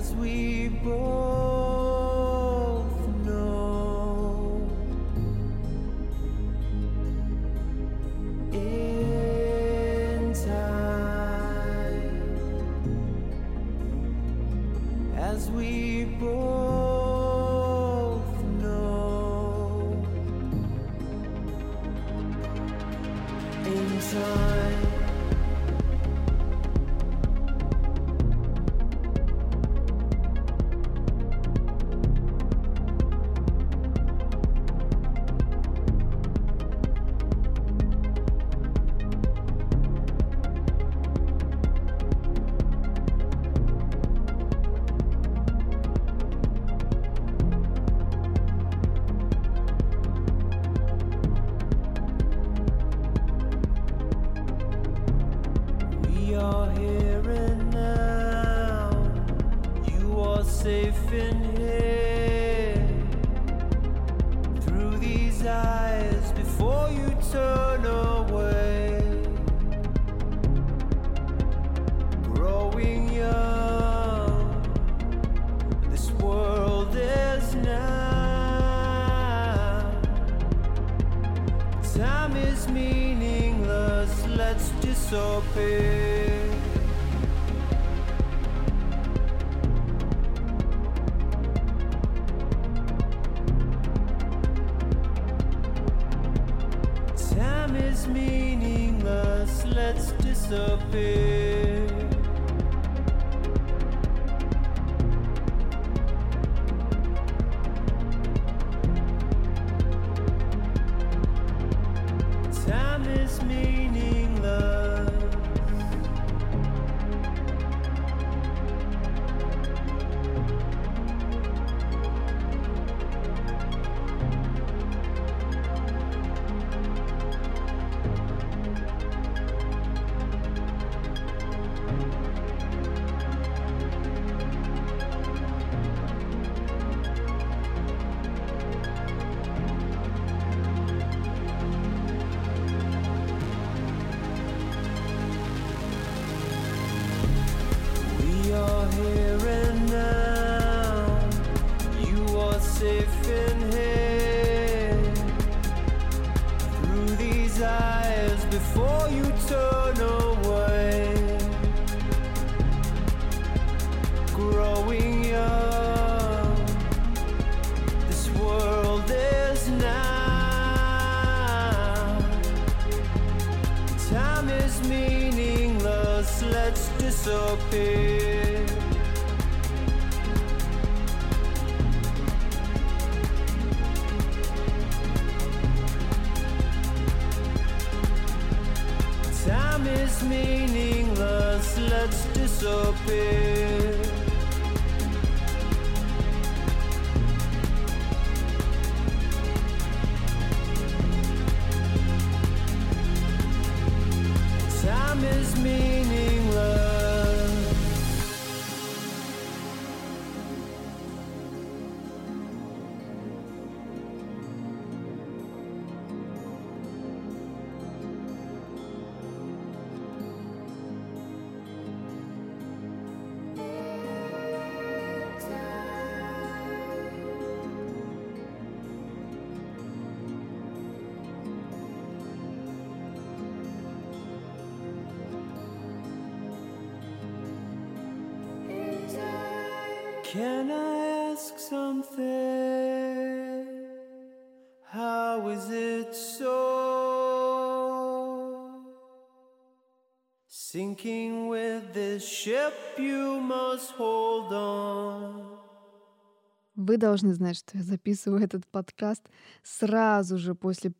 as we both meaningless, let's disappear. Can I ask something? How is it so? Sinking with this ship, you must hold on. Вы должны знать, что я записываю этот подкаст сразу же после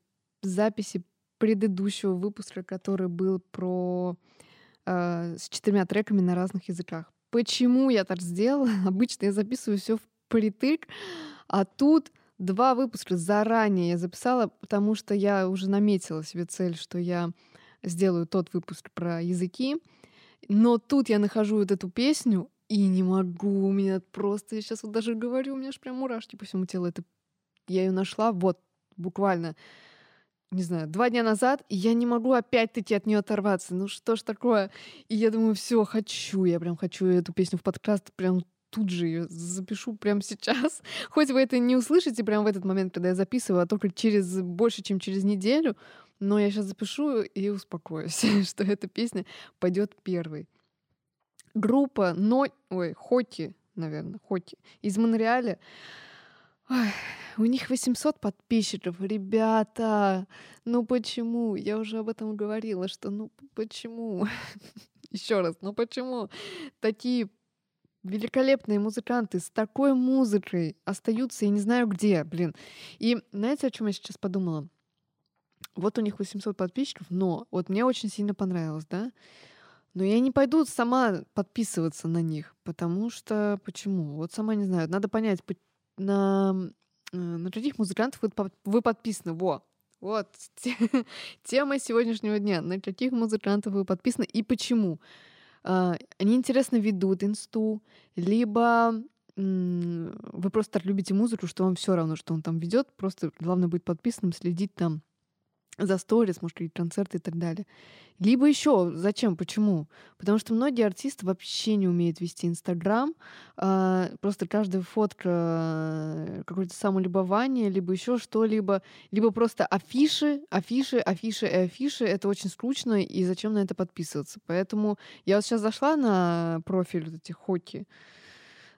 записи предыдущего выпуска, который был про э, с четырьмя треками на разных языках почему я так сделала. Обычно я записываю все в притык, а тут два выпуска заранее я записала, потому что я уже наметила себе цель, что я сделаю тот выпуск про языки. Но тут я нахожу вот эту песню и не могу, у меня просто, я сейчас вот даже говорю, у меня аж прям мурашки по всему телу. Это я ее нашла вот буквально не знаю, два дня назад, и я не могу опять-таки от нее оторваться. Ну что ж такое? И я думаю, все, хочу, я прям хочу эту песню в подкаст, прям тут же ее запишу прямо сейчас. Хоть вы это не услышите прямо в этот момент, когда я записываю, а только через больше, чем через неделю, но я сейчас запишу и успокоюсь, что эта песня пойдет первой. Группа Но... Ой, Хоти, наверное, Хоти. Из Монреаля. Ой, у них 800 подписчиков. Ребята, ну почему? Я уже об этом говорила, что ну почему? Еще раз, ну почему такие великолепные музыканты с такой музыкой остаются, я не знаю где, блин. И знаете, о чем я сейчас подумала? Вот у них 800 подписчиков, но вот мне очень сильно понравилось, да? Но я не пойду сама подписываться на них, потому что почему? Вот сама не знаю. Надо понять, на, э, на каких музыкантов вы, вы подписаны. Во, вот тема сегодняшнего дня. На каких музыкантов вы подписаны и почему? А, они интересно ведут инсту, либо вы просто так любите музыку, что вам все равно, что он там ведет. Просто главное быть подписанным, следить там за сторис, может, какие концерты и так далее. Либо еще, зачем, почему? Потому что многие артисты вообще не умеют вести Инстаграм. А, просто каждая фотка э, какое-то самолюбование, либо еще что-либо, либо просто афиши, афиши, афиши и афиши. Это очень скучно, и зачем на это подписываться? Поэтому я вот сейчас зашла на профиль вот этих хоки,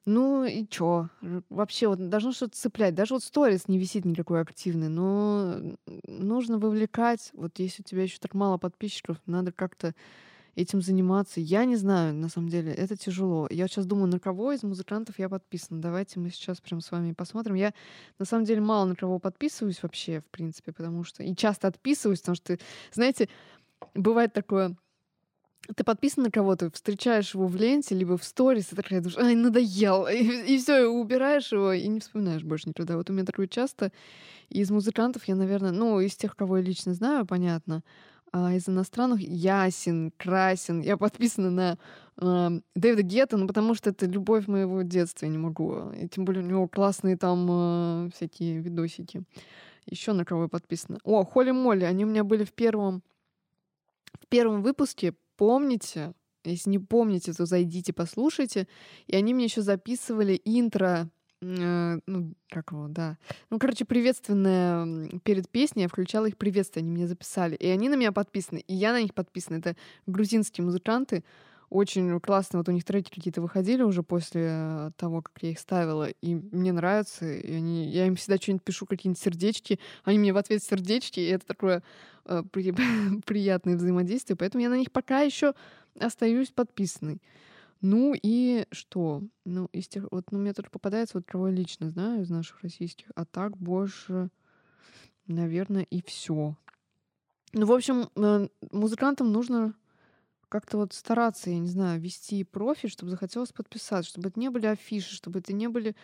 ну и чё? Вообще вот должно что-то цеплять. Даже вот сторис не висит никакой активный, но нужно вовлекать. Вот если у тебя еще так мало подписчиков, надо как-то этим заниматься. Я не знаю, на самом деле, это тяжело. Я сейчас думаю, на кого из музыкантов я подписана. Давайте мы сейчас прям с вами посмотрим. Я, на самом деле, мало на кого подписываюсь вообще, в принципе, потому что... И часто отписываюсь, потому что, знаете, бывает такое ты подписан на кого-то, встречаешь его в ленте, либо в сторис, и такая думаешь, ай, надоел, и, и все, убираешь его, и не вспоминаешь больше никогда. Вот у меня такое часто. Из музыкантов я, наверное, ну, из тех, кого я лично знаю, понятно, а из иностранных Ясин, Красин. Я подписана на э, Дэвида Гетта, ну, потому что это любовь моего детства, я не могу. И тем более у него классные там э, всякие видосики. Еще на кого я подписана. О, Холли Молли, они у меня были в первом в первом выпуске помните, если не помните, то зайдите, послушайте. И они мне еще записывали интро, э, ну, как его, да. Ну, короче, приветственное перед песней, я включала их приветствие, они мне записали. И они на меня подписаны, и я на них подписана. Это грузинские музыканты, очень классно. Вот у них треки какие-то выходили уже после того, как я их ставила, и мне нравится. И они, я им всегда что-нибудь пишу, какие-нибудь сердечки, они мне в ответ сердечки, и это такое э, при, приятное взаимодействие. Поэтому я на них пока еще остаюсь подписанной. Ну и что? Ну, из тех, вот ну, мне тут попадается, вот кого я лично знаю из наших российских, а так больше, наверное, и все. Ну, в общем, э, музыкантам нужно как-то вот стараться, я не знаю, вести профиль, чтобы захотелось подписаться, чтобы это не были афиши, чтобы это не были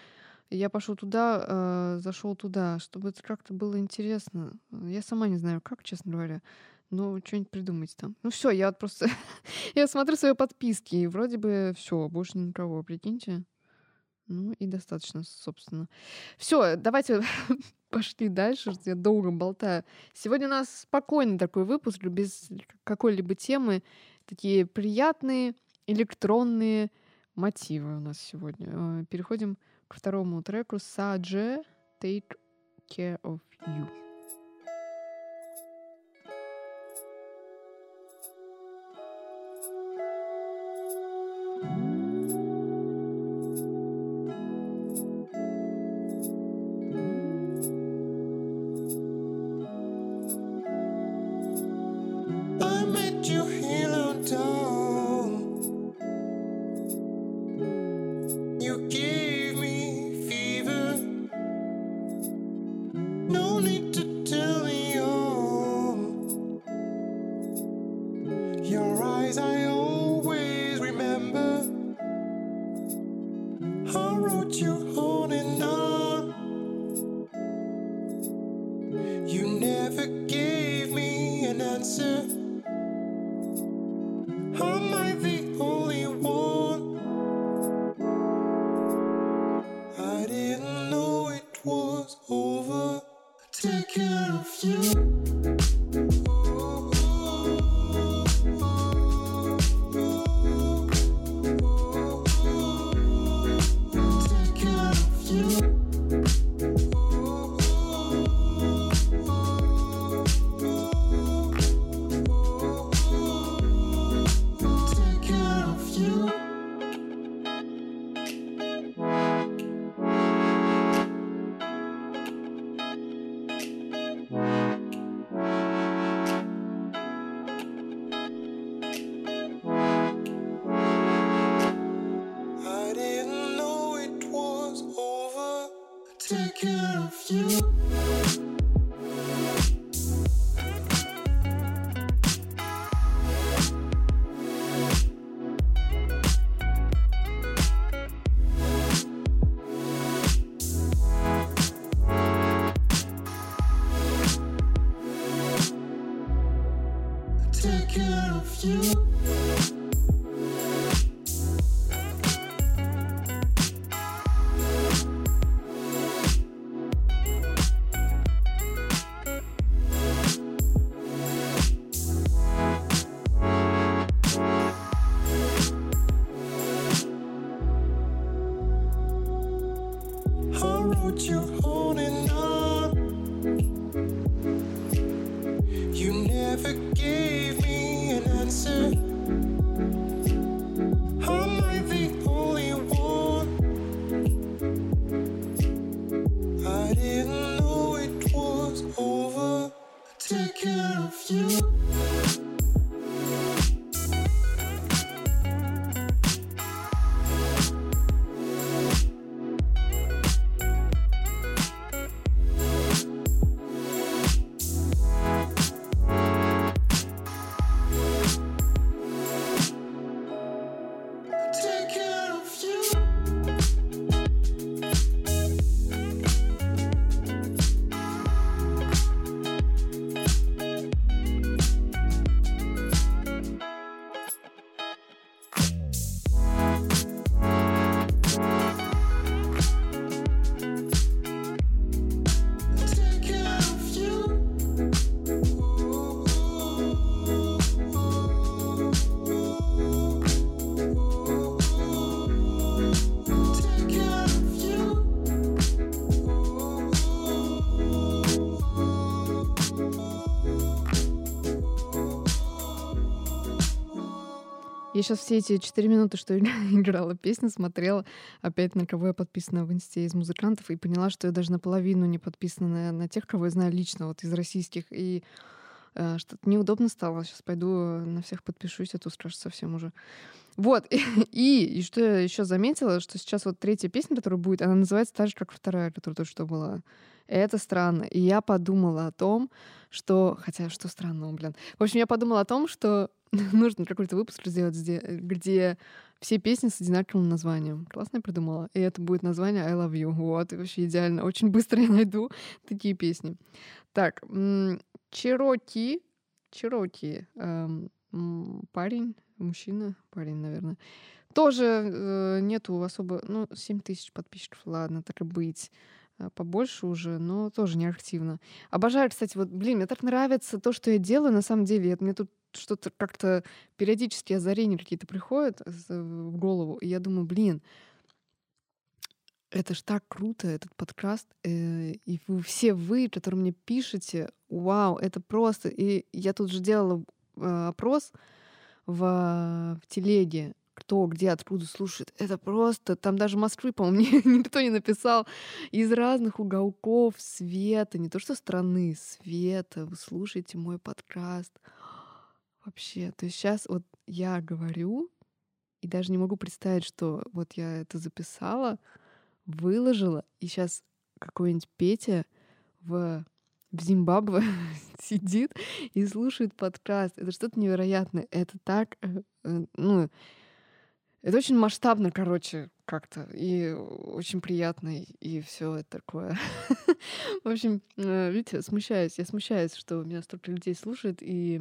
я пошел туда, э, зашел туда, чтобы это как-то было интересно. Я сама не знаю, как, честно говоря. Но что-нибудь придумайте там. Ну все, я вот просто я смотрю свои подписки, и вроде бы все, больше никого, прикиньте. Ну и достаточно, собственно. Все, давайте пошли дальше, я долго болтаю. Сегодня у нас спокойный такой выпуск, без какой-либо темы такие приятные электронные мотивы у нас сегодня. Э, переходим к второму треку Садже Take Care of You. you give. Я сейчас все эти четыре минуты, что играла песню, смотрела опять на кого я подписана в инсте из музыкантов и поняла, что я даже наполовину не подписана на, на тех, кого я знаю лично, вот из российских. И э, что-то неудобно стало. Сейчас пойду на всех подпишусь, а то скажешь совсем уже. Вот. И, и что я еще заметила, что сейчас вот третья песня, которая будет, она называется так же, как вторая, которая только что была. Это странно. И я подумала о том, что... Хотя, что странного, блин. В общем, я подумала о том, что нужно какой-то выпуск сделать, где, где все песни с одинаковым названием. Классно я придумала. И это будет название I Love You. Вот, и вообще идеально. Очень быстро я найду такие песни. Так, Чироки. Чироки. эм, парень, мужчина, парень, наверное. Тоже э, нету особо... Ну, 7 тысяч подписчиков, ладно, так и быть. Э, Побольше уже, но тоже не активно. Обожаю, кстати, вот, блин, мне так нравится то, что я делаю, на самом деле. Это мне тут что-то как-то периодически озарения какие-то приходят с- в голову, и я думаю, блин, это ж так круто, этот подкаст. э, И вы, все вы, которые мне пишете, вау, это просто. И я тут же делала э, опрос в, в телеге, кто где, откуда слушает. Это просто, там даже Москвы, по-моему, ни- никто не написал. Из разных уголков света, не то что страны, света. Вы слушаете мой подкаст. Вообще, то есть сейчас вот я говорю, и даже не могу представить, что вот я это записала, выложила, и сейчас какой-нибудь Петя в, в Зимбабве сидит и слушает подкаст. Это что-то невероятное. Это так, э, э, ну, это очень масштабно, короче, как-то, и очень приятно, и все это такое. В общем, э, видите, смущаюсь. Я смущаюсь, что меня столько людей слушает, и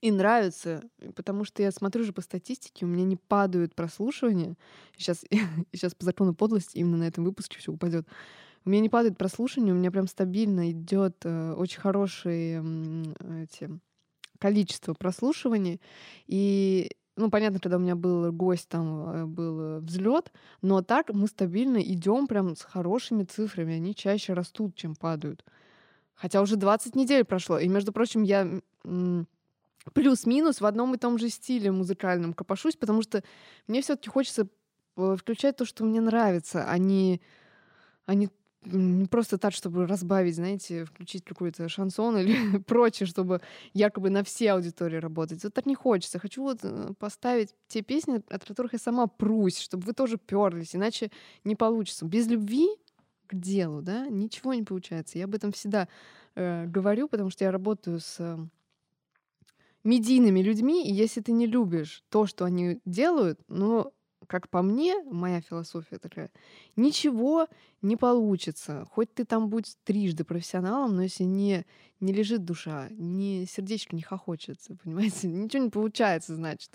и нравится, потому что я смотрю же по статистике, у меня не падают прослушивания. Сейчас, сейчас по закону подлости именно на этом выпуске все упадет. У меня не падает прослушивание, у меня прям стабильно идет э, очень хорошее эти, количество прослушиваний. И ну, понятно, когда у меня был гость, там э, был взлет, но так мы стабильно идем прям с хорошими цифрами. Они чаще растут, чем падают. Хотя уже 20 недель прошло. И, между прочим, я плюс-минус в одном и том же стиле музыкальном копошусь, потому что мне все-таки хочется э, включать то, что мне нравится, а не, а не просто так, чтобы разбавить, знаете, включить какой-то шансон или прочее, чтобы якобы на все аудитории работать. Вот так не хочется. Хочу вот э, поставить те песни, от которых я сама прусь, чтобы вы тоже перлись, иначе не получится. Без любви к делу, да, ничего не получается. Я об этом всегда э, говорю, потому что я работаю с э, медийными людьми, и если ты не любишь то, что они делают, ну, как по мне, моя философия такая, ничего не получится. Хоть ты там будь трижды профессионалом, но если не, не лежит душа, не сердечко не хохочется, понимаете, ничего не получается, значит.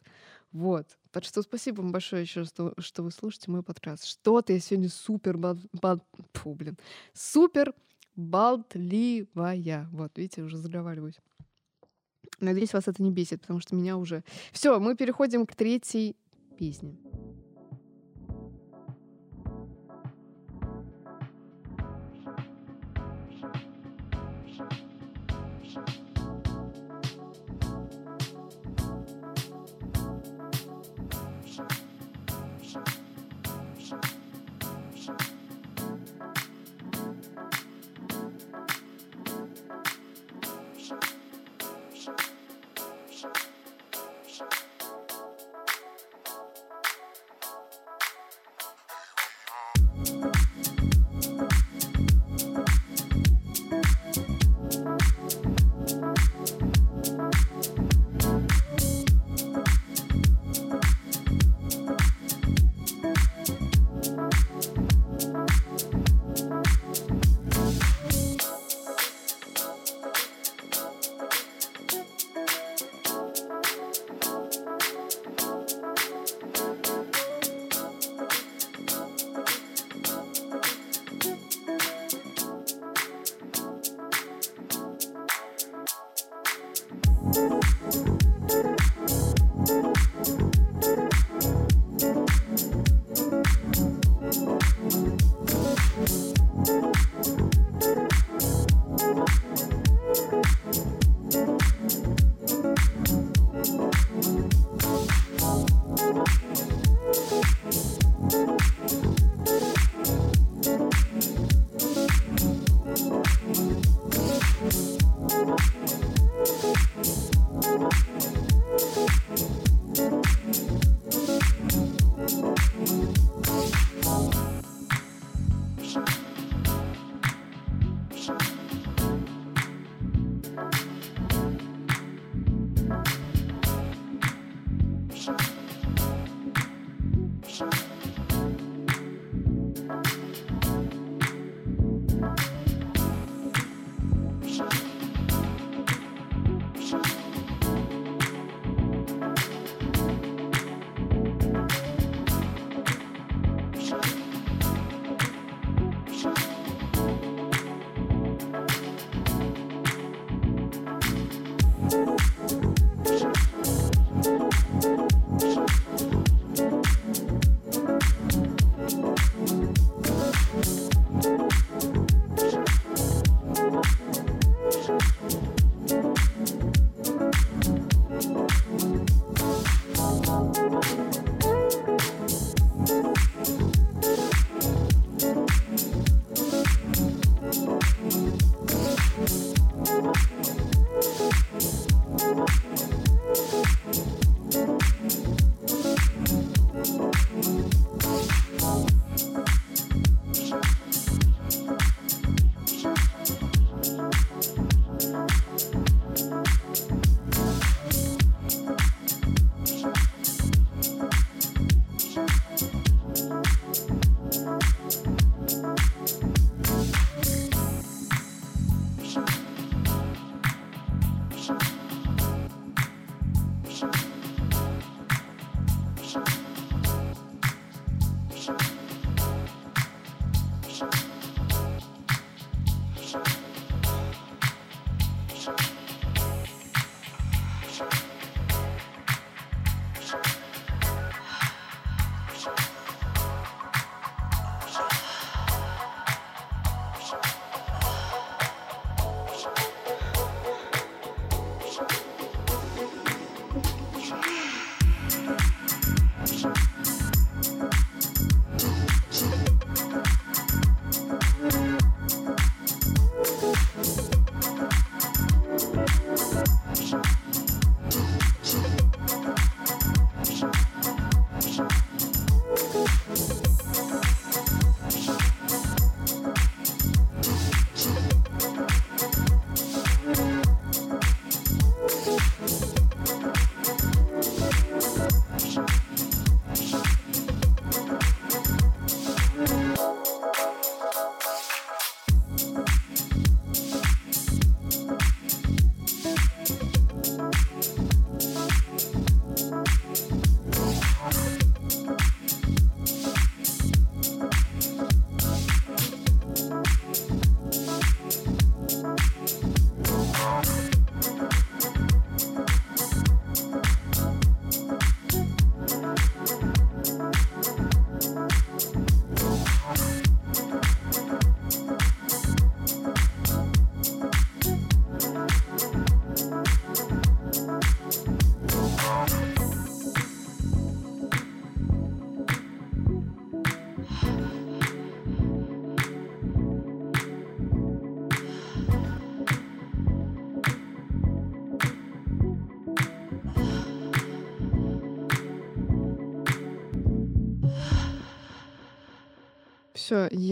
Вот. Так что спасибо вам большое еще, что, что вы слушаете мой подкаст. Что-то я сегодня супер бал, бал, фу, блин, супер болтливая. Вот, видите, уже заговариваюсь. Надеюсь, вас это не бесит, потому что меня уже... Все, мы переходим к третьей песне.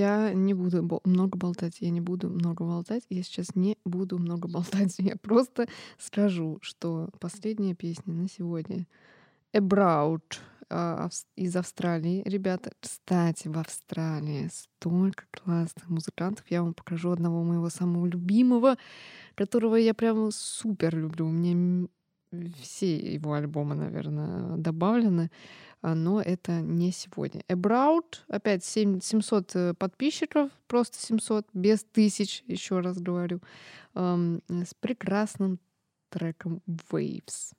Я не буду много болтать. Я не буду много болтать. Я сейчас не буду много болтать. Я просто скажу, что последняя песня на сегодня Авс- из Австралии. Ребята, кстати, в Австралии столько классных музыкантов. Я вам покажу одного моего самого любимого, которого я прям супер люблю. У меня все его альбомы, наверное, добавлены, а, но это не сегодня. About, опять семь- 700 э, подписчиков, просто 700, без тысяч, еще раз говорю, с прекрасным треком Waves.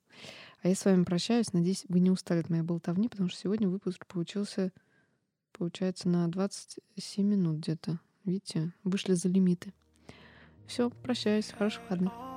А я с вами прощаюсь. Надеюсь, вы не устали от моей болтовни, потому что сегодня выпуск получился, получается, на 27 минут где-то. Видите, вышли за лимиты. Все, прощаюсь. Хороших выходных.